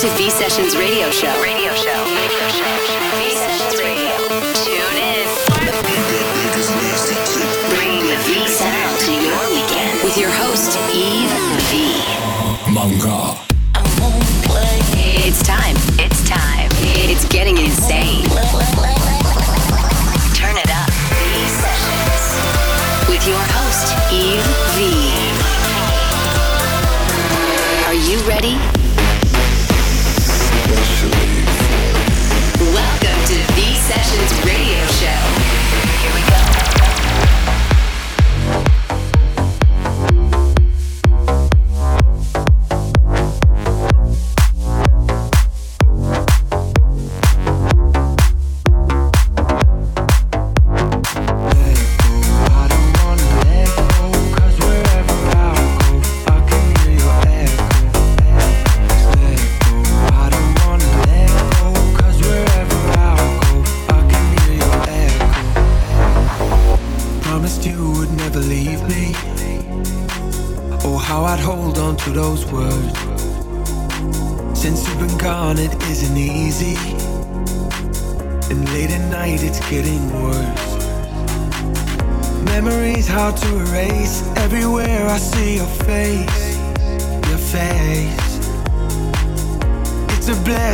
to V Sessions Radio Show. Radio Show. Radio Show. V Sessions Radio. Tune in. Bring the V sound to your weekend with your host Yves V. Manga.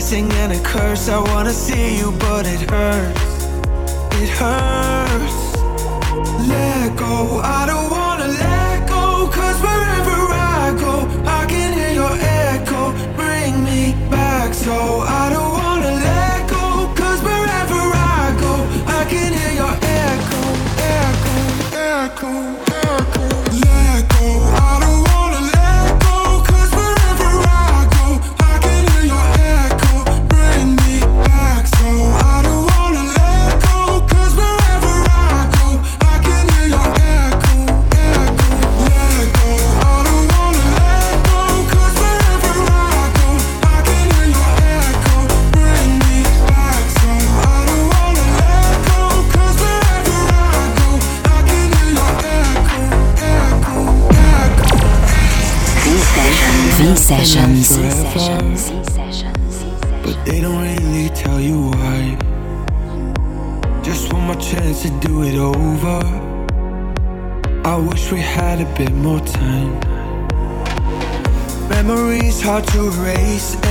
blessing and a curse. I wanna see you, but it hurts. It hurts. Let go, I don't wanna let go. Cause wherever I go, I can hear your echo. Bring me back so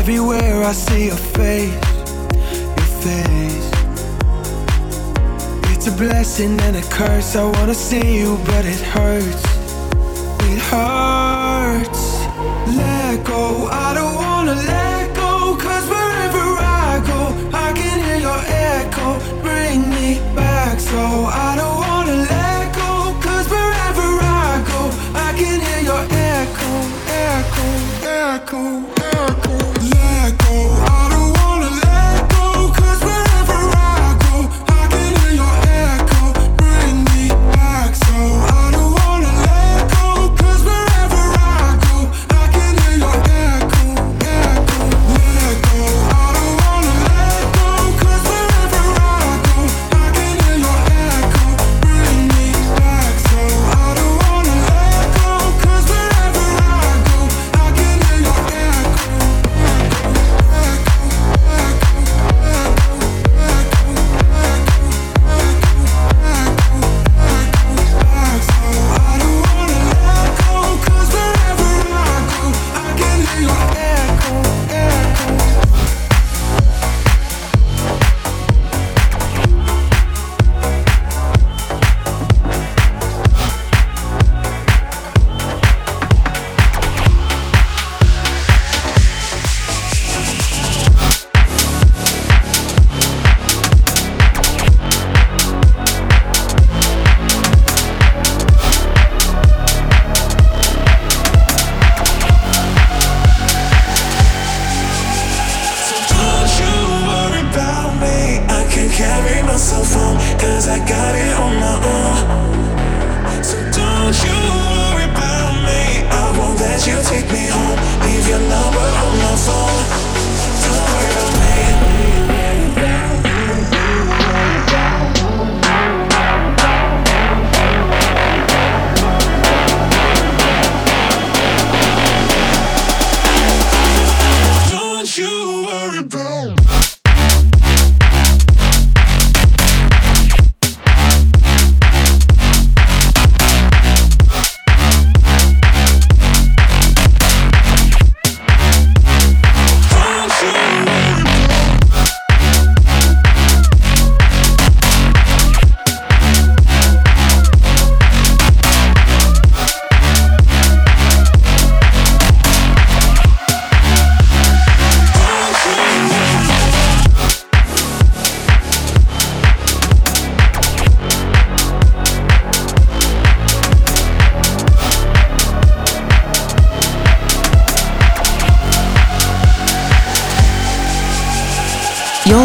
Everywhere I see your face, your face. It's a blessing and a curse. I wanna see you, but it hurts. It hurts. Let go, I don't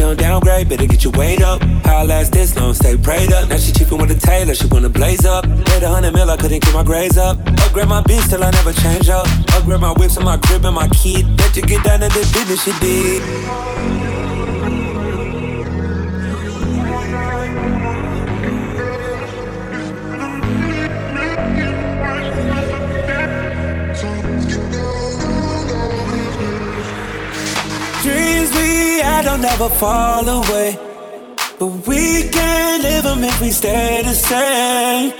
She don't downgrade, better get your weight up. How last this long, stay prayed up. Now she cheapin' with a tailor, she wanna blaze up. Made a hundred mil, I couldn't keep my grades up. Upgrade my beats till I never change up. Upgrade my whips and my crib and my key. Let you get down to the business you did. Had don't never fall away. But we can't live them if we stay the same.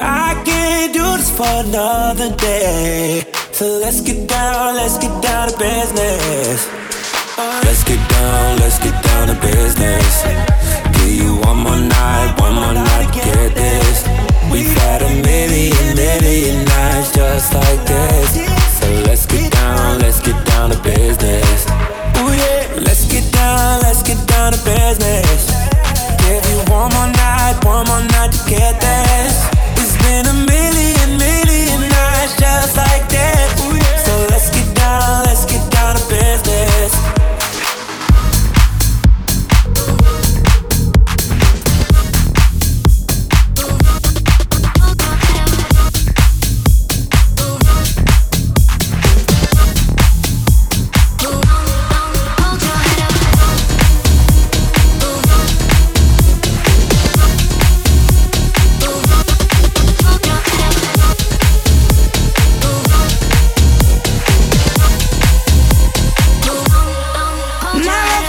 I can't do this for another day. So let's get down, let's get down to business. Let's get down, let's get down to business. Give you one more night, one more night to get this. We've had a million, million nights just like this. So let's get down, let's get down to business. Ooh yeah, let's get down, let's get down to business. Give you one more night, one more night to get this. It's been a million, million nights just like that. So let's get down, let's get down to business.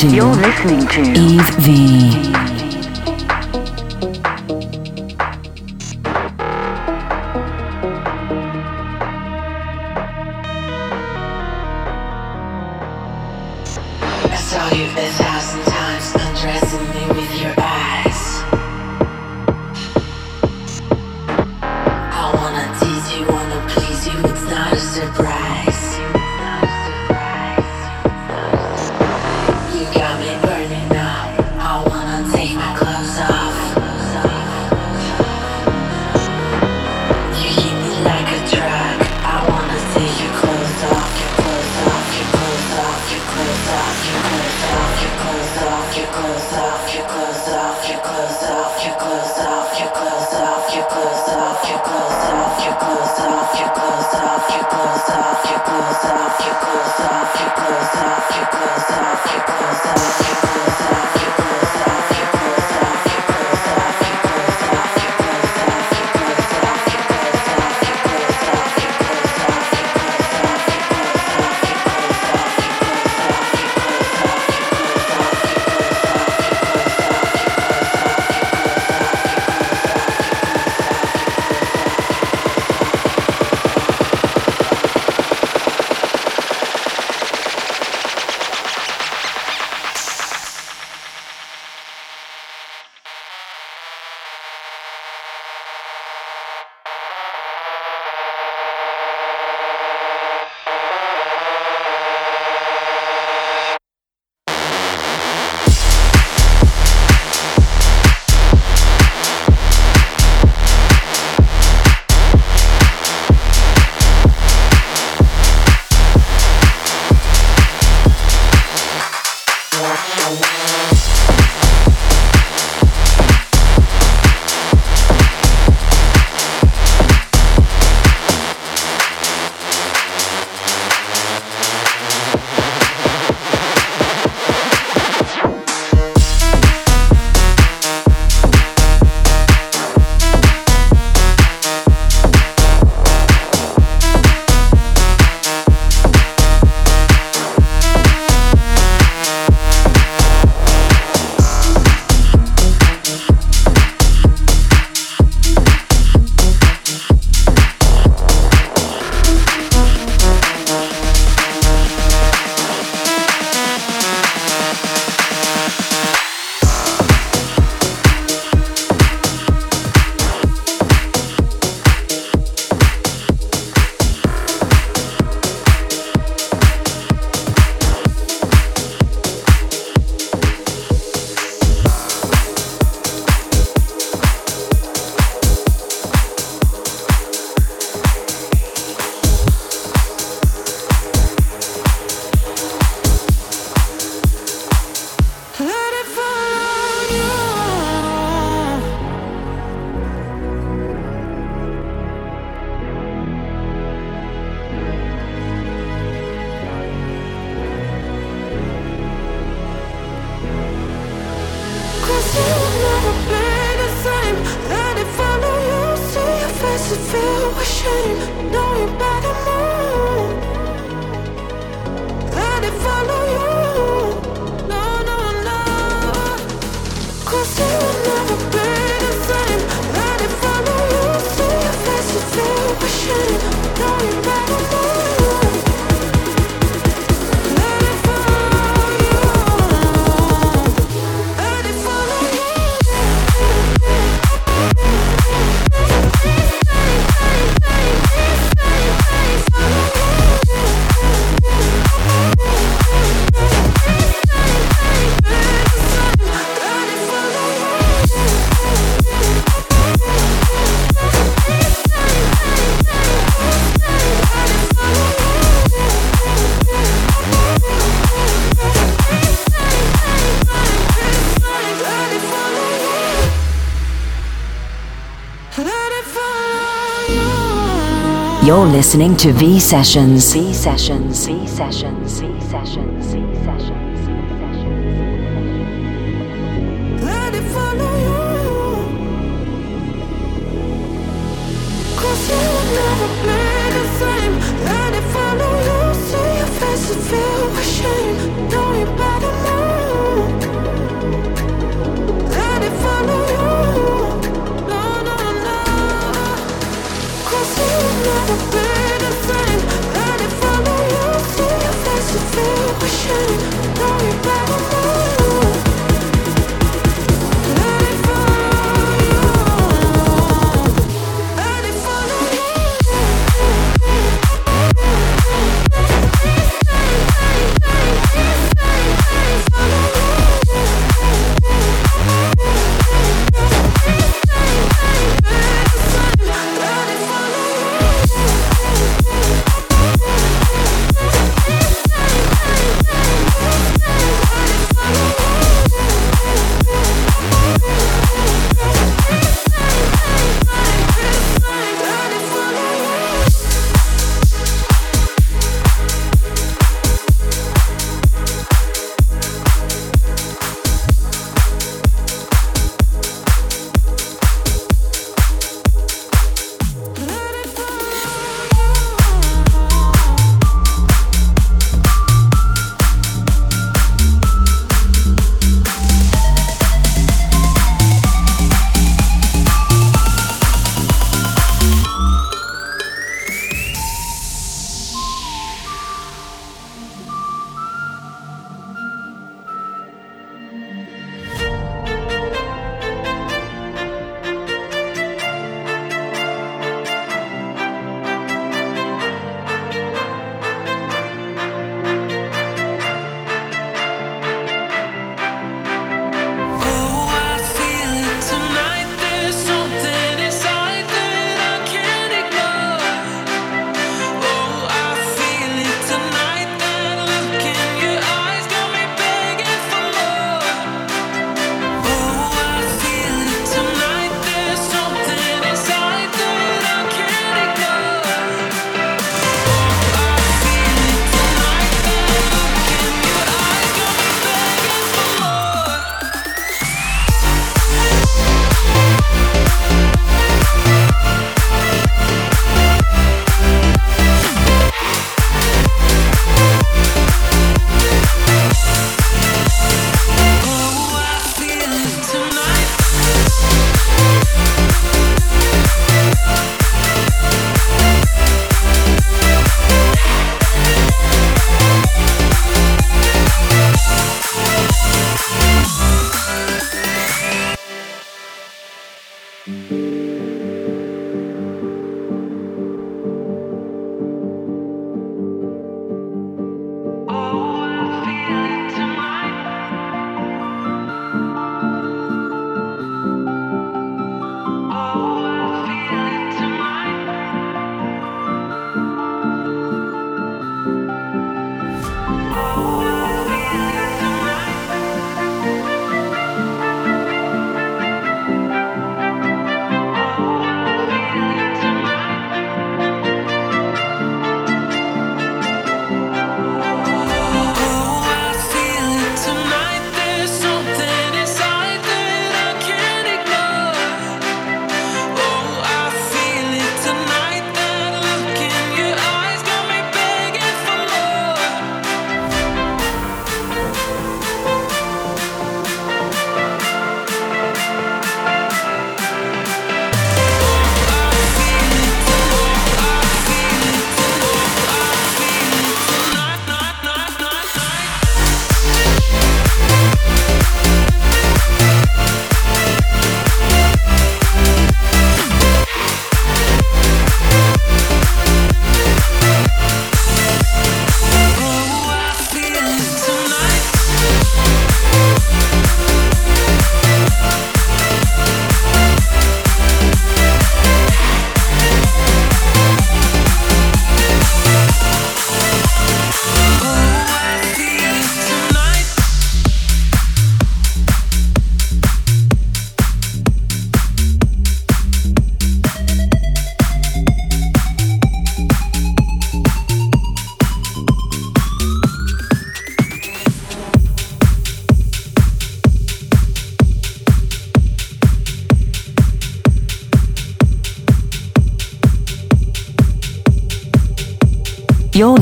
to. You're listening to off, your clothes off, your clothes off, your clothes off, your clothes off. You're listening to V Sessions. V Sessions. V Sessions. V Sessions. V Sessions. Let it follow you. Cause you will never be the same. Let it follow you. See your face and feel ashamed. Know you better.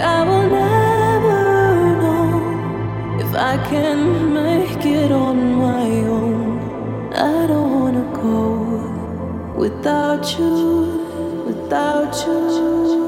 I will never know if I can make it on my own. I don't wanna go without you, without you.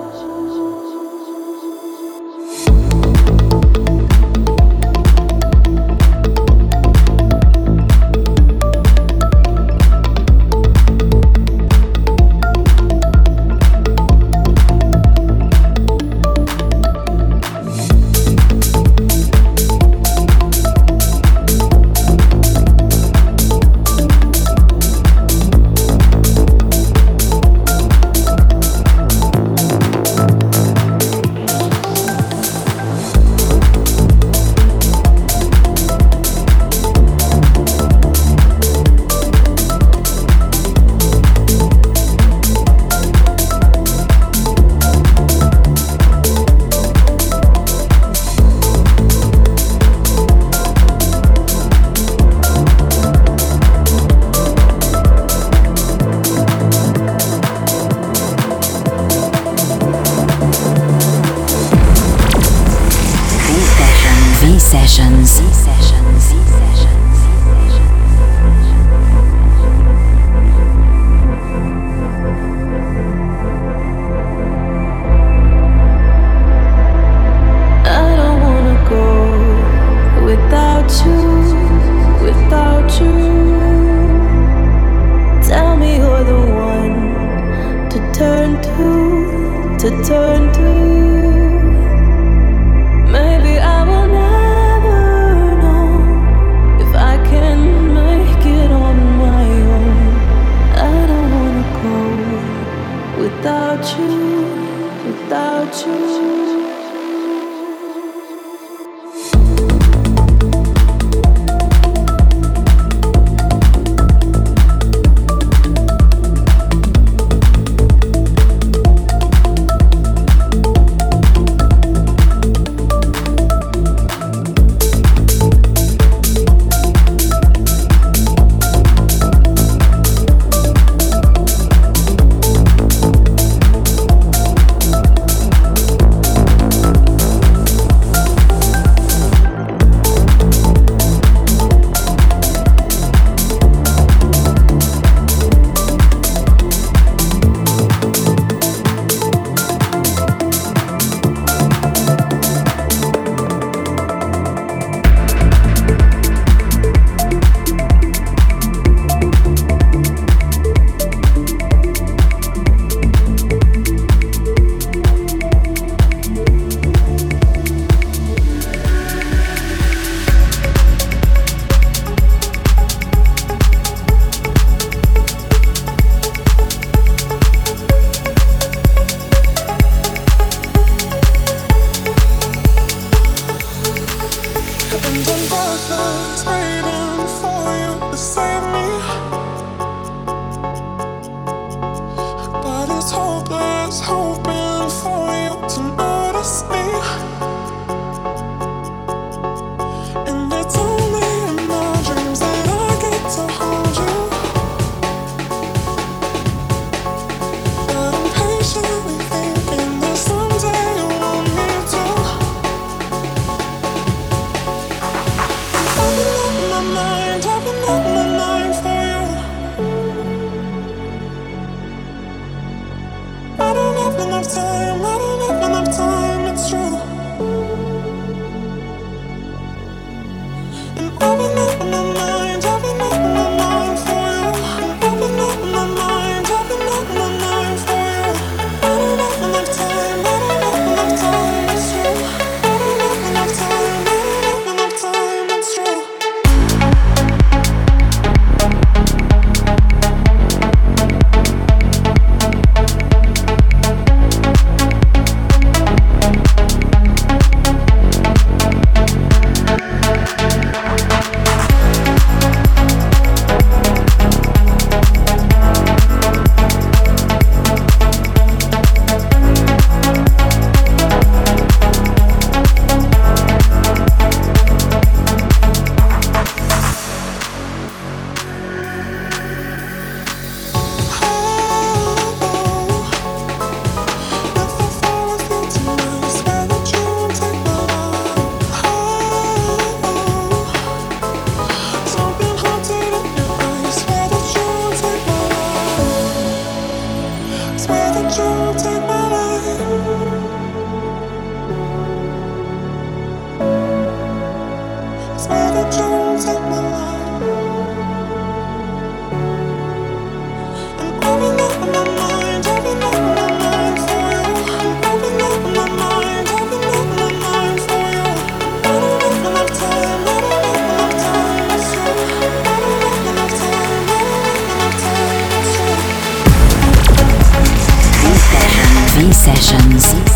sessions.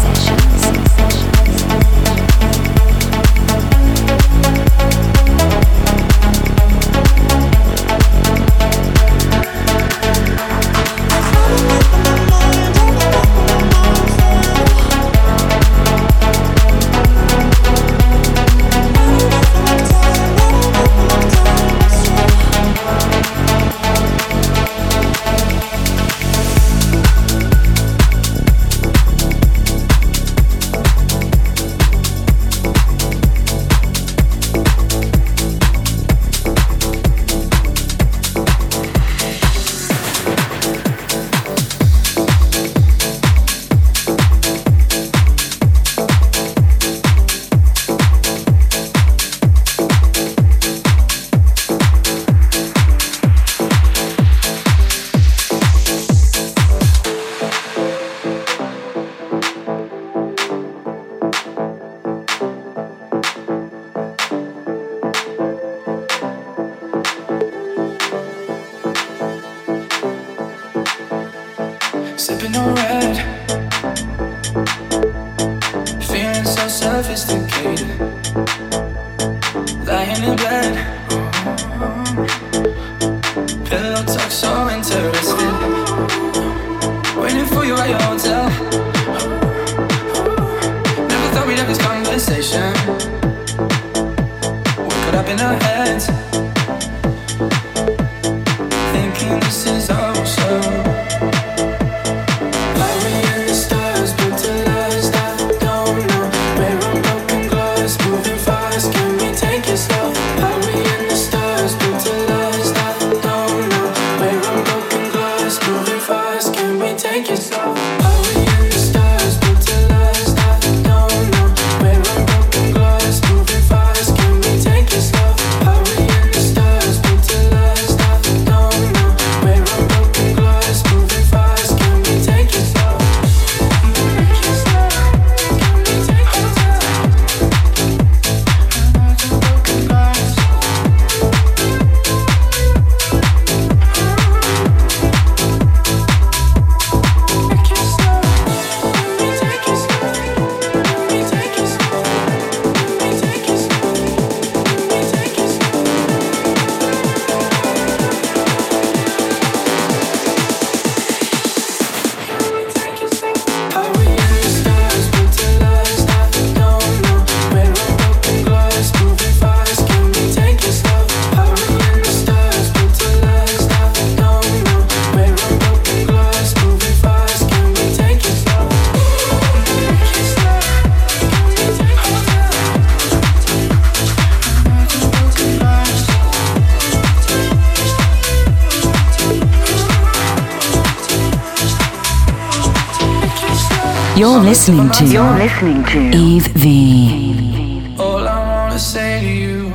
listening to You're listening to Yves V. All I wanna say to you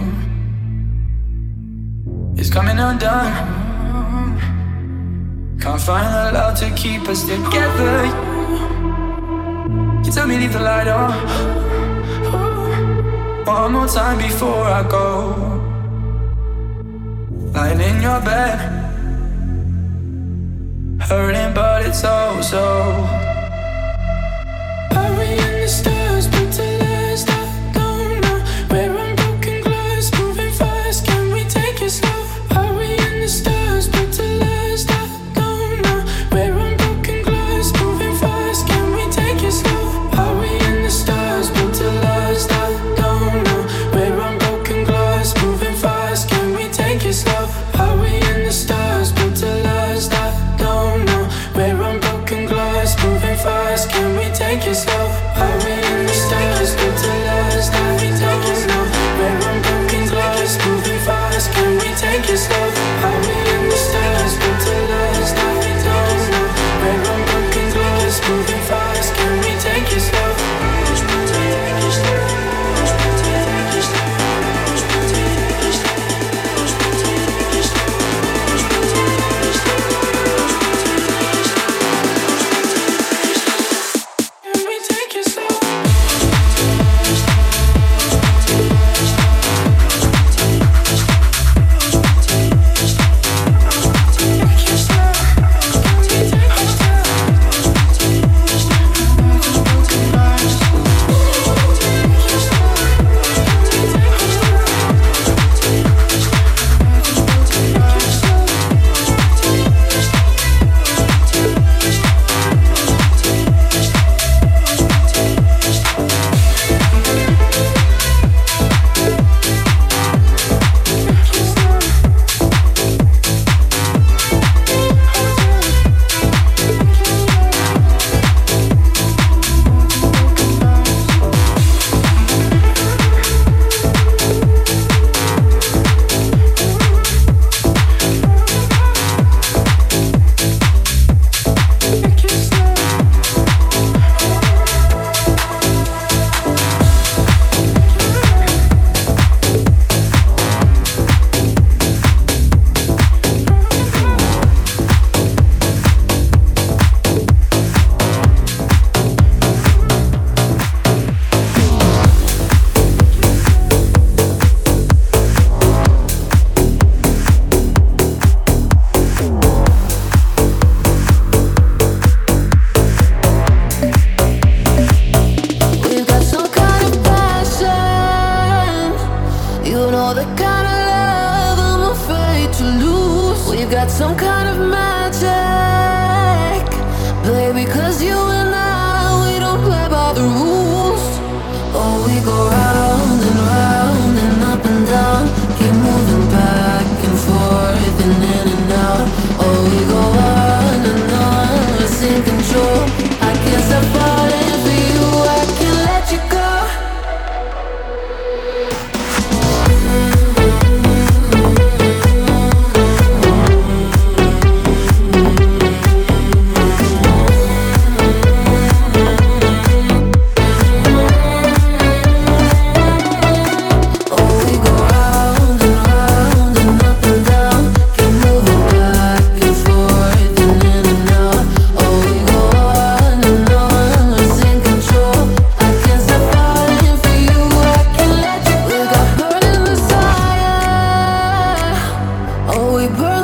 is coming undone. Can't find the love to keep us together. You tell me leave the light on one more time before I go. Lying in your bed, hurting, but it's oh so. Classic of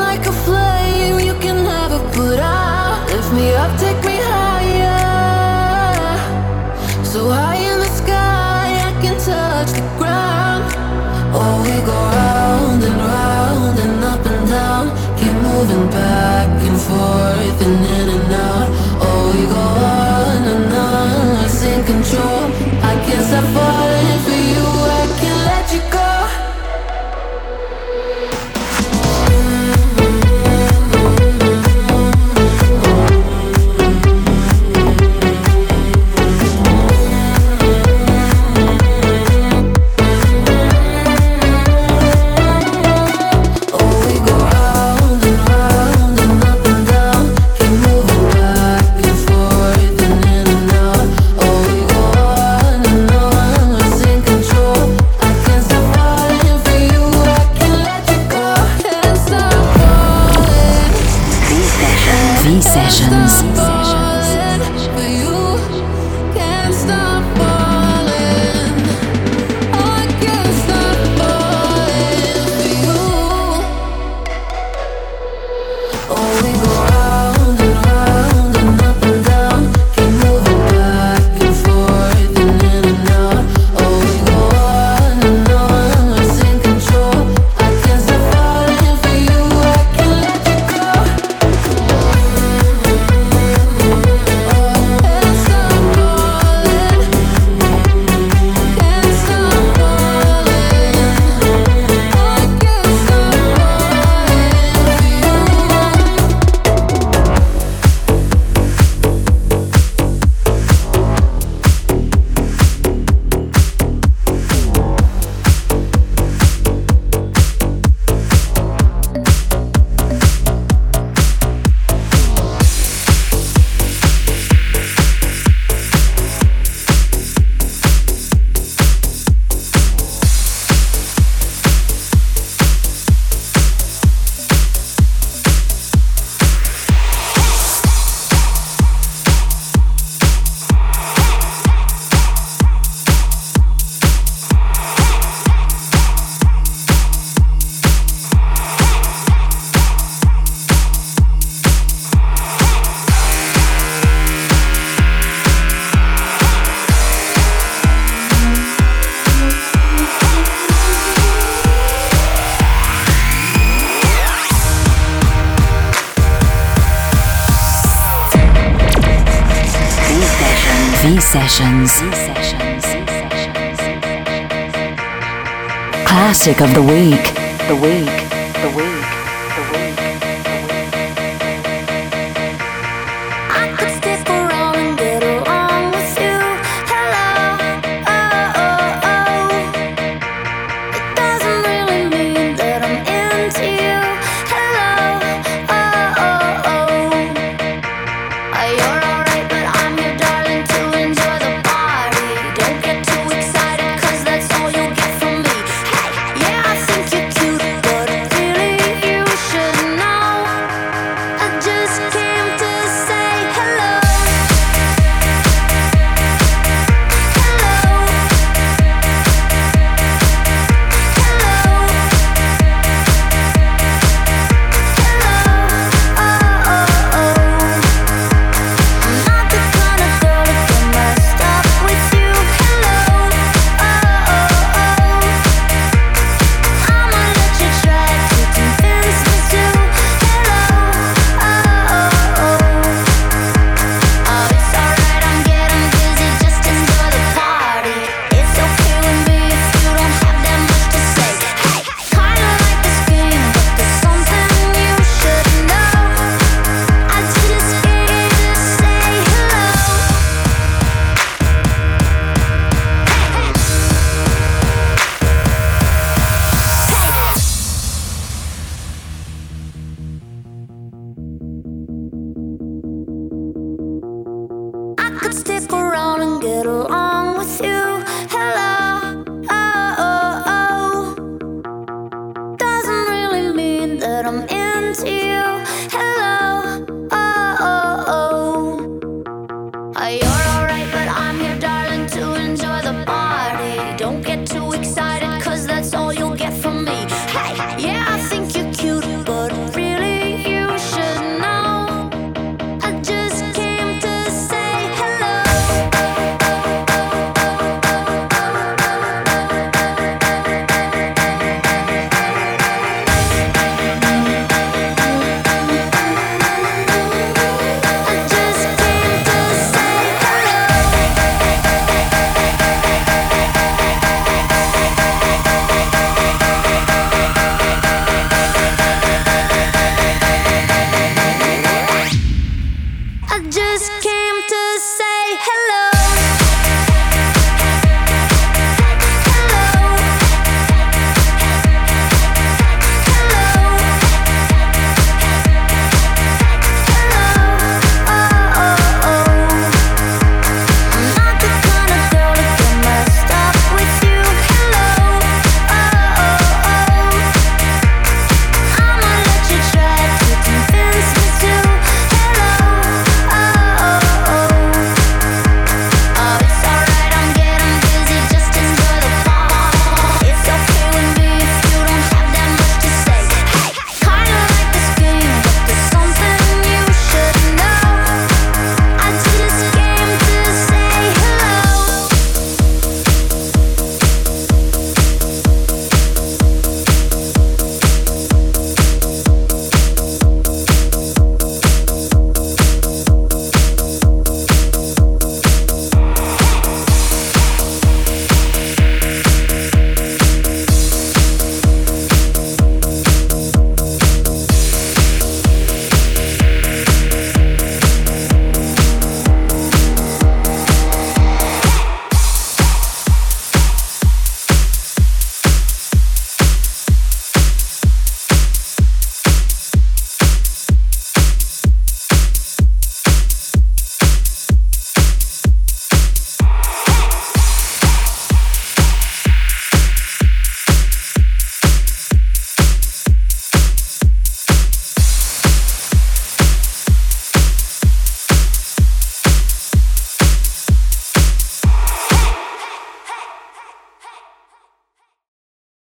the week. The week. The week.